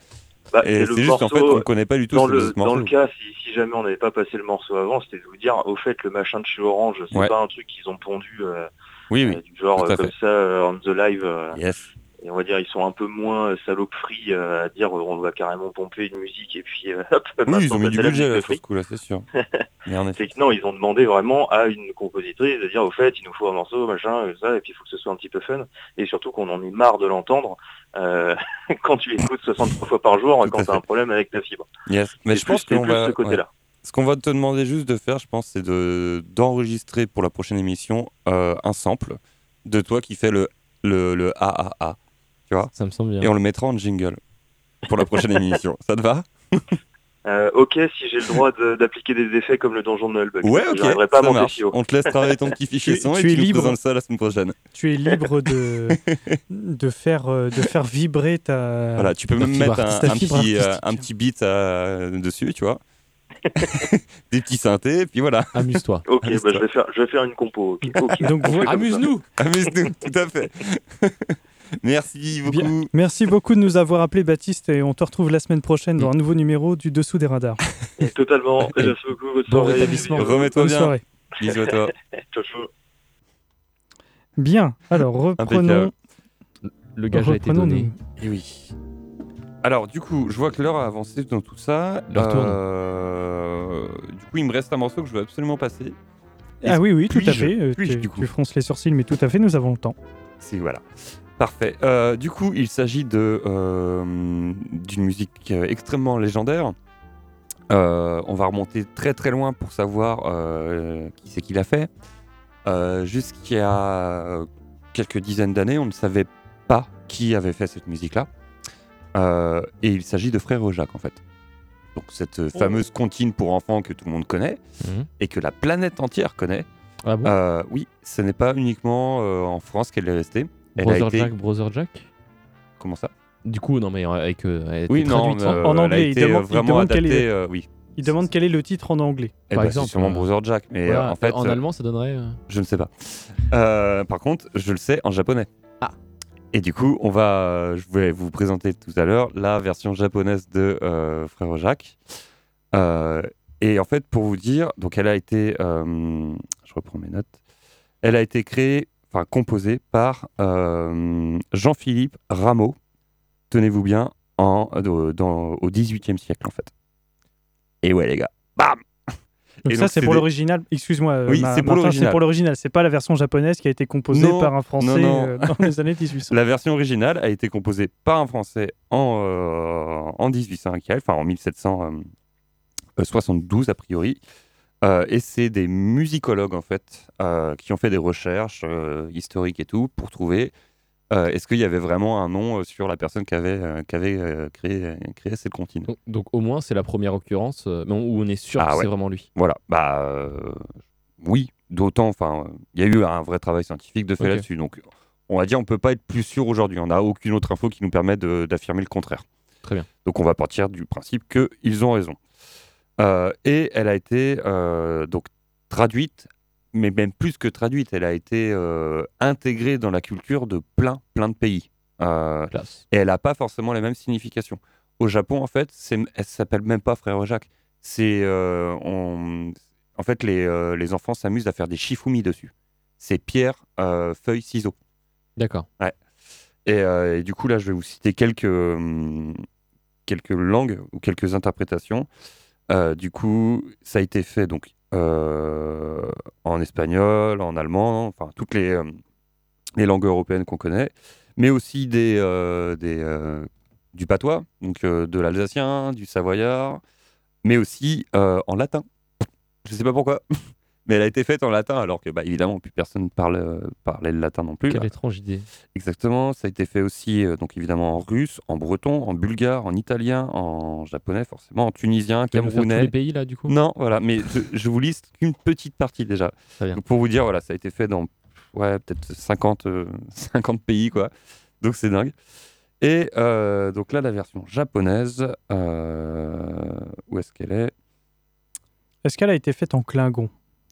Bah, Et c'est juste qu'en fait, on ne connaît pas du tout dans ce, le, dans le cas, si, si jamais on n'avait pas passé le morceau avant, c'était de vous dire, au fait, le machin de chez Orange, c'est Ouais. pas un truc qu'ils ont pondu euh, Oui, oui. euh, du genre euh, comme fait. ça on the live. Yes. On va dire, ils sont un peu moins euh, saloperies euh, à dire, euh, on va carrément pomper une musique et puis hop. Oui, ils ont mis du budget là ce coup-là, c'est sûr. Mais en effet. C'est que non, ils ont demandé vraiment à une compositrice de dire, au fait, il nous faut un morceau, machin, et ça, et puis il faut que ce soit un petit peu fun, et surtout qu'on en ait marre de l'entendre euh, quand tu écoutes 63 fois par jour, quand tu as un problème avec ta fibre. Yes. Mais je pense plus- plus va. ce côté-là. ouais. Ce qu'on va te demander juste de faire, je pense, c'est de d'enregistrer pour la prochaine émission euh, un sample de toi qui fait le le, le AAA. Tu vois Ça me semble bien. Et on le mettra en jingle pour la prochaine émission. Ça te va? Euh, ok, si j'ai le droit de- d'appliquer des effets comme le donjon de Nullbug. Ouais, ok. J'arriverai pas à ça si haut. On te laisse travailler ton petit fichier Tu- son et tu es nous libre. présentes ça la semaine prochaine. Tu es libre de, de, faire, euh, de faire vibrer ta. Voilà, tu peux même mettre un, petit, euh, un petit beat euh, dessus, tu vois. Des petits synthés, et puis voilà. Amuse-toi. Ok, bah, je, vais faire, je vais faire une compo. Donc. Amuse-nous Amuse-nous, tout à fait. Merci beaucoup. Bien. Merci beaucoup de nous avoir appelés, Baptiste, et on te retrouve la semaine prochaine dans un nouveau numéro du Dessous des radars. Totalement. Merci beaucoup. Bonne Bon rétablissement. Bisous. Remets-toi Bonne bien. soirée. Bisous à toi. Ciao, ciao. Bien, alors reprenons. Le gage a été reprenons donné. Et oui. Alors, du coup, je vois que l'heure a avancé dans tout ça. L'heure tourne. Euh, Du coup, il me reste un morceau que je veux absolument passer. Ah oui, oui, tout à fait. euh, tu, du coup tu fronces les sourcils, mais tout à fait, nous avons le temps. C'est voilà. Parfait. Euh, du coup, il s'agit de euh, d'une musique euh, extrêmement légendaire. Euh, on va remonter très très loin pour savoir qui c'est qui l'a fait. Jusqu'il y a quelques dizaines d'années, on ne savait pas qui avait fait cette musique-là. Et il s'agit de Frère Jacques en fait. Donc cette euh, fameuse comptine pour enfants que tout le monde connaît Mhm. et que la planète entière connaît. Ah bon? Oui, ce n'est pas uniquement en France qu'elle est restée. Elle Brother été... Jack, Brother Jack Comment ça? Du coup, non, mais avec. euh, elle a été Oui, non, euh, en elle a anglais, il euh, demande- il quel est- euh, oui. Il demande quel est le titre en anglais. Eh Par ben, exemple, c'est sûrement euh, Brother Jack, mais Voilà, euh, en fait, en euh, allemand, ça donnerait. euh, je ne sais pas. Euh, par contre, je le sais en japonais. Ah. Et du coup, on va, euh, je vais vous présenter tout à l'heure la version japonaise de euh, Frère Jacques. Euh, et en fait, pour vous dire, donc elle a été, euh, je reprends mes notes, elle a été créée, enfin composée par euh, Jean-Philippe Rameau. Tenez-vous bien, en, euh, dans, au XVIIIe siècle en fait. Et ouais les gars, bam. Donc Et ça, c'est pour des- l'original. Excuse-moi, Oui, Ma- c'est pour l'original. C'est pour l'original. C'est pas la version japonaise qui a été composée Non, par un Français non, non. euh, dans les années 1800. La version originale a été composée par un Français en, euh, en 1800, enfin en 1772 a priori. Euh, et c'est des musicologues en fait euh, qui ont fait des recherches euh, historiques et tout pour trouver est-ce qu'il y avait vraiment un nom sur la personne qui avait, qui avait créé, créé cette comptine. Donc, donc au moins, c'est la première occurrence où on est sûr Ah que ouais. c'est vraiment lui. Voilà, bah oui, d'autant, enfin, il y a eu un vrai travail scientifique de fait là-dessus. Donc, on va dire, on peut pas être plus sûr aujourd'hui. On n'a aucune autre info qui nous permet d'affirmer le contraire. Très bien. Donc, on va partir du principe qu'ils ont raison. Euh, et elle a été euh, donc traduite, mais même plus que traduite, elle a été euh, intégrée dans la culture de plein, plein de pays. Et elle n'a pas forcément les mêmes significations. Au Japon, en fait, elle s'appelle même pas Frère Jacques. C'est, en fait, les, euh, les enfants s'amusent à faire des shifumi dessus. C'est pierre, euh, feuille, ciseaux. D'accord. Ouais. Et, euh, et du coup, là, je vais vous citer quelques, hum, quelques langues ou quelques interprétations. Euh, du coup, ça a été fait donc euh, en espagnol, en allemand, enfin toutes les, euh, les langues européennes qu'on connaît, mais aussi des, du patois, donc de l'alsacien, du savoyard, mais aussi en latin. Je sais pas pourquoi, mais elle a été faite en latin alors que, bah, évidemment, plus personne parle, euh, parlait le latin non plus. Quelle là. étrange idée. Exactement, ça a été fait aussi, euh, donc évidemment en russe, en breton, en bulgare, en italien, en japonais forcément, en tunisien, Tu faire tous camerounais. les pays là, du coup? Non, voilà, mais je, je vous liste qu'une petite partie déjà. Donc, pour vous dire, voilà, ça a été fait dans ouais, peut-être 50, euh, 50 pays, quoi. Donc c'est dingue. Et euh, donc là, la version japonaise, euh, où est-ce qu'elle est? Est-ce qu'elle a été faite en Klingon?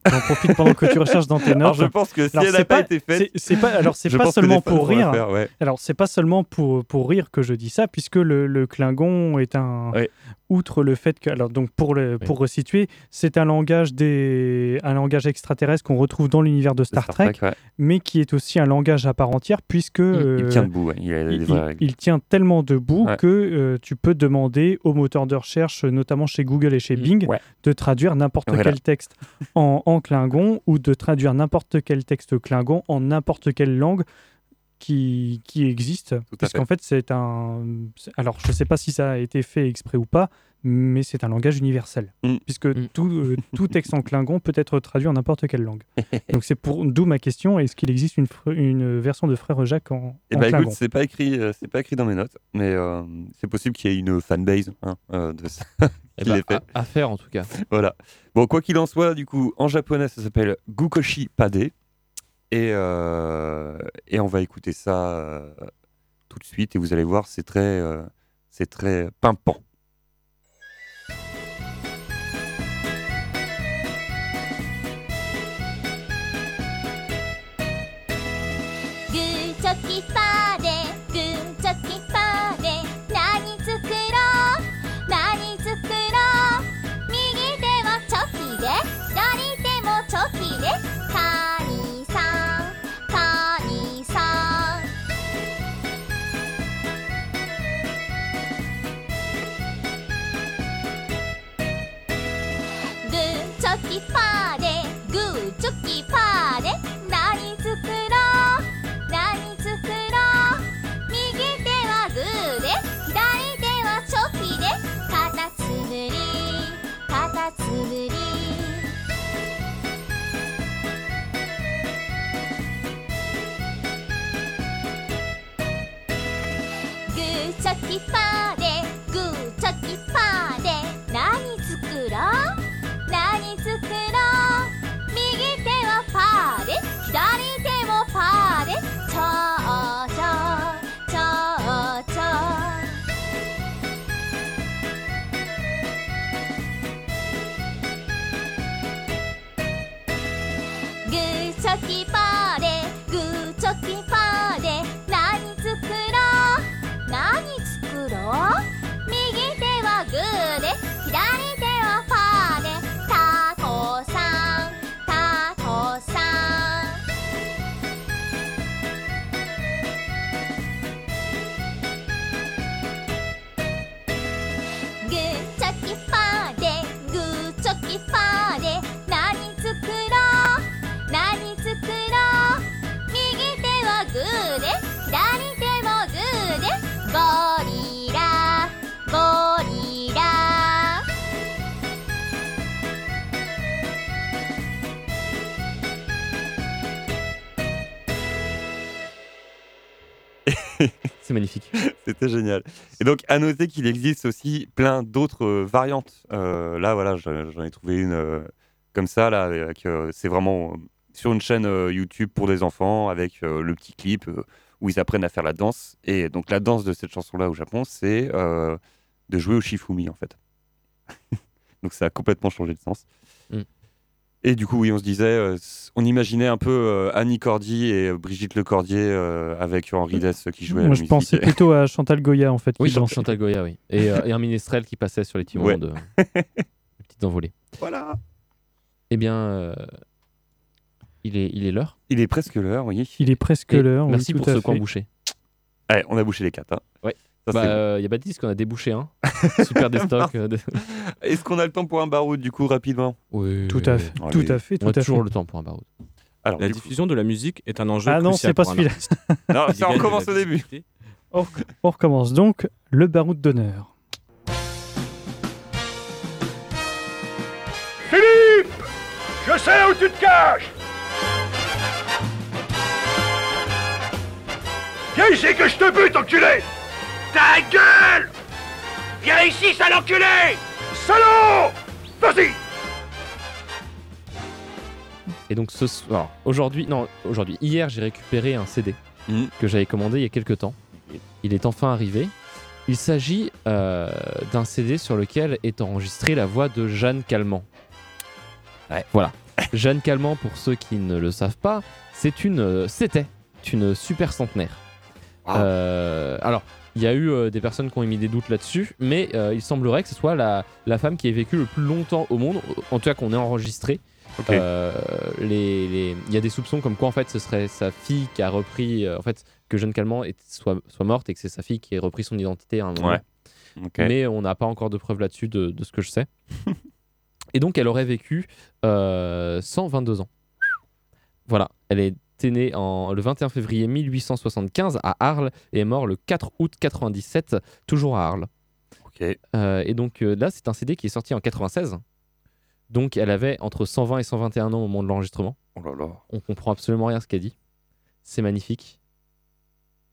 J'en profite pendant que tu recherches dans tes notes. Alors, je pense que si Alors, elle n'a pas, été faite, c'est- pas alors c'est pas seulement pour rire. faire, ouais. Alors c'est pas seulement pour pour rire que je dis ça puisque le, le Klingon est un Ouais. Outre le fait que alors donc pour le pour resituer, c'est un langage des un langage extraterrestre qu'on retrouve dans l'univers de Star, Star Trek, Trek, ouais. mais qui est aussi un langage à part entière puisque il euh, tient debout, ouais, il il, tient tellement debout Ouais. que euh, tu peux demander aux moteurs de recherche, notamment chez Google et chez Bing, Ouais. de traduire n'importe Voilà. quel texte en, en Klingon ou de traduire n'importe quel texte Klingon en n'importe quelle langue qui, qui existe. à Puisqu'en fait. c'est un. Alors, je ne sais pas si ça a été fait exprès ou pas, mais c'est un langage universel. Mm. Puisque tout, euh, tout texte en klingon peut être traduit en n'importe quelle langue. Donc, c'est pour d'où ma question est-ce qu'il existe une, fr- une version de Frère Jacques en, Eh en bah klingon? écoute, c'est pas écrit, euh, c'est pas écrit dans mes notes, mais euh, c'est possible qu'il y ait une fanbase hein, euh, de ça. Eh qui bah, l'ait fait. à- à faire, en tout cas. voilà. Bon, quoi qu'il en soit, du coup, en japonais, ça s'appelle Gukoshi Pade. Et, euh, et on va écouter ça euh, tout de suite. Et vous allez voir, c'est très, euh, c'est très pimpant. 一方で C'est magnifique. C'était génial. Et donc, à noter qu'il existe aussi plein d'autres euh, variantes. Euh, là, voilà, j'en ai trouvé une euh, comme ça, là, avec, euh, c'est vraiment sur une chaîne YouTube pour des enfants, avec le petit clip où ils apprennent à faire la danse. Et donc, la danse de cette chanson-là au Japon, c'est de jouer au shifumi, en fait. donc, ça a complètement changé de sens. Mm. Et du coup, oui, on se disait, euh, on imaginait un peu euh, Annie Cordy et euh, Brigitte Lecordier euh, euh, Henri Dess qui jouaient à la Moi, je musique. pensais plutôt à Chantal Goya, en fait. Oui, dansait. Chantal Goya, oui. Et, euh, et un minestrel qui passait sur les timons Ouais. de les petites envolées. Voilà. Eh bien, euh, il est il est l'heure. Il est presque l'heure, oui. Il est presque l'heure. oui, Merci tout pour ce coin bouché. Ouais, on a bouché les quatre. Hein. Ouais. Ça, bah, euh, il y a Baptiste qu'on a débouché un. Super des stocks. de- Est-ce qu'on a le temps pour un baroud, du coup, rapidement? Oui. Tout à fait, Allez. tout à fait, On a à toujours fait. le temps pour un baroud. Alors, La coup- diffusion de la musique est un enjeu Ah non, c'est pas celui-là. Non, Il ça de recommence au début. On, on recommence donc le baroud d'honneur. Philippe Je sais où tu te caches Viens ici que je te bute, enculé Ta gueule Viens ici, sale enculé Salaud Vas-y Et donc ce soir, aujourd'hui, non, aujourd'hui, hier, j'ai récupéré un CD Mhm. que j'avais commandé il y a quelques temps. Il est enfin arrivé. Il s'agit euh, d'un CD sur lequel est enregistrée la voix de Jeanne Calment. Voilà. Jeanne Calment, pour ceux qui ne le savent pas, c'est une, euh, c'était une super centenaire. Euh, alors, il y a eu euh, des personnes qui ont émis des doutes là-dessus, mais euh, il semblerait que ce soit la, la femme qui ait vécu le plus longtemps au monde, en tout cas qu'on ait enregistré. Euh, les- les- Il y a des soupçons comme quoi en fait ce serait sa fille qui a repris, en fait que Jeanne Calment est- soit, soit morte et que c'est sa fille qui ait repris son identité à un moment. Ouais. Mais on n'a pas encore de preuves là-dessus de, de ce que je sais. et donc elle aurait vécu euh, 122 ans. Voilà, elle est est né en, le 21 février 1875 à Arles et est mort le 4 août 97, toujours à Arles. Euh, et donc euh, là, c'est un CD qui est sorti en 96. Donc elle avait entre 120 et 121 ans au moment de l'enregistrement. Oh là là. On comprend absolument rien à ce qu'elle dit. C'est magnifique.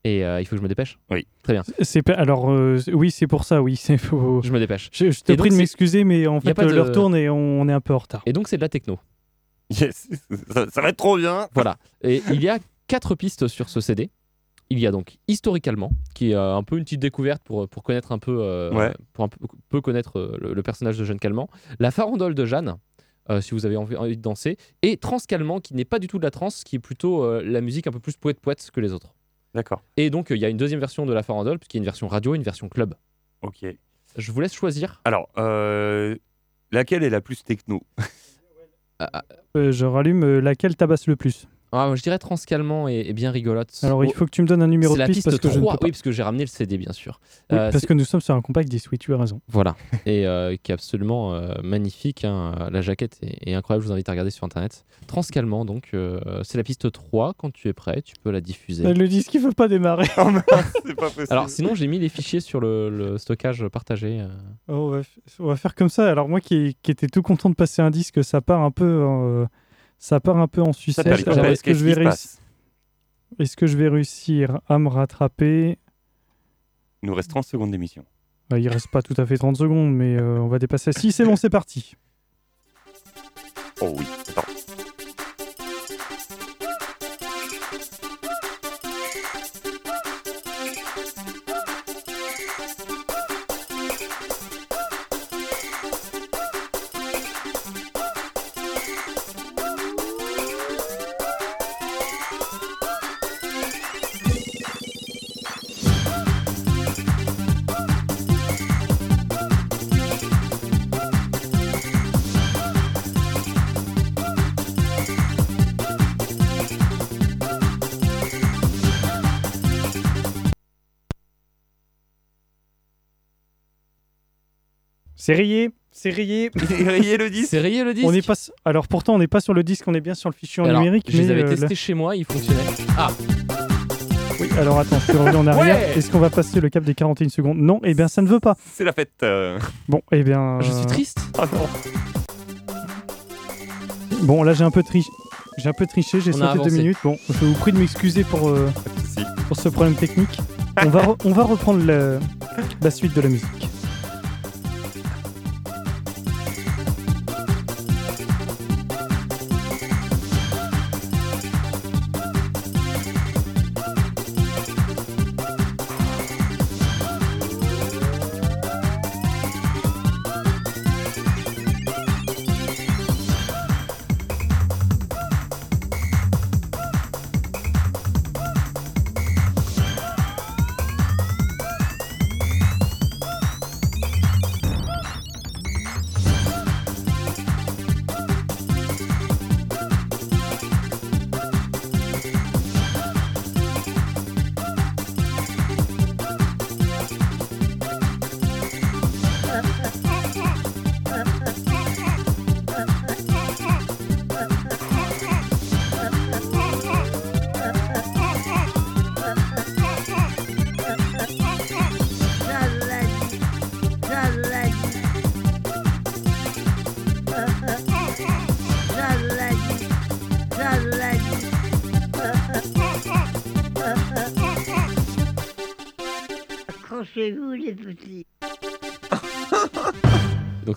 Et euh, il faut que je me dépêche Oui. Très bien. C'est alors euh, oui, c'est pour ça, oui, c'est faut- Je me dépêche. Je, je te prie de m'excuser, mais en fait, pas de- l'heure tourne et on, on est un peu en retard. Et donc c'est de la techno. Yes, ça, ça va être trop bien. Voilà. Et il y a quatre pistes sur ce CD. Il y a donc historiquement, qui est euh, un peu une petite découverte pour, pour connaître un peu, euh, Ouais. pour un peu, peu connaître euh, le, le personnage de Jeanne Calment. La farandole de Jeanne, euh, si vous avez envie, envie de danser. Et Transcalment, qui n'est pas du tout de la trance, qui est plutôt euh, la musique un peu plus poète-poète que les autres. D'accord. Et donc il y a une deuxième version de la farandole, puisqu'il y a une version radio et une version club. Ok. Je vous laisse choisir. Alors, laquelle est la plus techno? Euh, je rallume euh, laquelle tabasse le plus. Ah, je dirais Transcalment est, est bien rigolote. Alors il Oh, faut que tu me donnes un numéro de la piste, piste parce que je ne 3, peux pas. oui, parce que j'ai ramené le CD, bien sûr. Oui, Euh, parce que nous sommes sur un compact disque, oui, tu as raison. Voilà, et euh, qui est absolument euh, magnifique. hein. La jaquette est, est incroyable, je vous invite à regarder sur internet. Transcalment, donc, euh, c'est la piste 3. Quand tu es prêt, tu peux la diffuser. Euh, Le disque il veut pas démarrer. C'est pas possible. Alors, sinon, j'ai mis les fichiers sur le, le stockage partagé. Oh, on, va, f- on va faire comme ça. Alors moi qui, qui étais tout content de passer un disque, ça part un peu, euh, ça part un peu en sucette. Est-ce que Est-ce que je vais réussir à me rattraper? Il nous reste 30 secondes d'émission. Bah, Il reste pas tout à fait 30 secondes, mais euh, on va dépasser. Si c'est bon, c'est parti. Oh oui, attends. C'est rayé, c'est rayé. Rayez le disque. C'est rayé le disque On n'est pas. Alors pourtant, on n'est pas sur le disque, on est bien sur le fichier en Alors, numérique. Je les mais, avais euh, testés là- chez moi, ils fonctionnaient. Ah, Oui, alors attends, je suis revenu en arrière. Ouais Est-ce qu'on va passer le cap des 41 secondes? Non, eh bien ça ne veut pas. C'est la fête. euh. Bon, eh bien. je euh, suis triste. Oh non. Bon, là j'ai un peu triché. J'ai un peu triché, j'ai sauté deux minutes. Bon, je vous prie de m'excuser pour, euh, Si. pour ce problème technique. On va, re- on va reprendre le- la suite de la musique.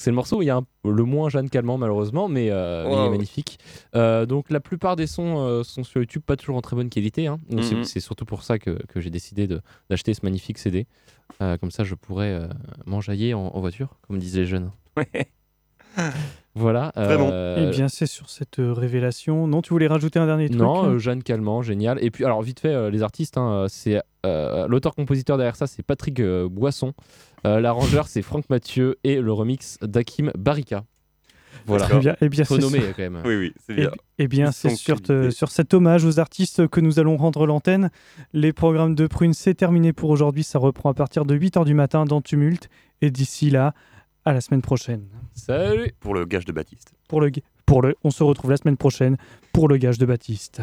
Donc c'est le morceau où il y a un- le moins Jeanne Calment malheureusement, mais euh, il est magnifique. Euh, donc la plupart des sons euh, sont sur YouTube, pas toujours en très bonne qualité. hein. Mhm. c'est surtout pour ça que, que j'ai décidé d'acheter ce magnifique CD. Euh, comme ça je pourrais euh, m'enjailler en, en voiture, comme disent les jeunes. Ouais. Voilà. Très bon. Eh bien, c'est sur cette révélation. Non, tu voulais rajouter un dernier truc Non, Jeanne Calment, génial. Et puis, alors, vite fait, euh, les artistes, hein, c'est euh, l'auteur-compositeur derrière ça, c'est Patrick euh, Boisson. Euh, L'arrangeur, c'est Franck Mathieu. Et le remix d'Hakim Barika. Voilà. Eh bien, eh bien, c'est sur- quand même. Oui, oui, c'est Eh, bien. eh bien, Ils c'est sur, qualité. te- sur cet hommage aux artistes que nous allons rendre l'antenne. Les programmes de Prune, c'est terminé pour aujourd'hui. Ça reprend à partir de 8h du matin dans Tumulte. Et d'ici là, à la semaine prochaine. Salut Pour le gage de Baptiste. Pour le, pour le, on se retrouve la semaine prochaine pour le gage de Baptiste.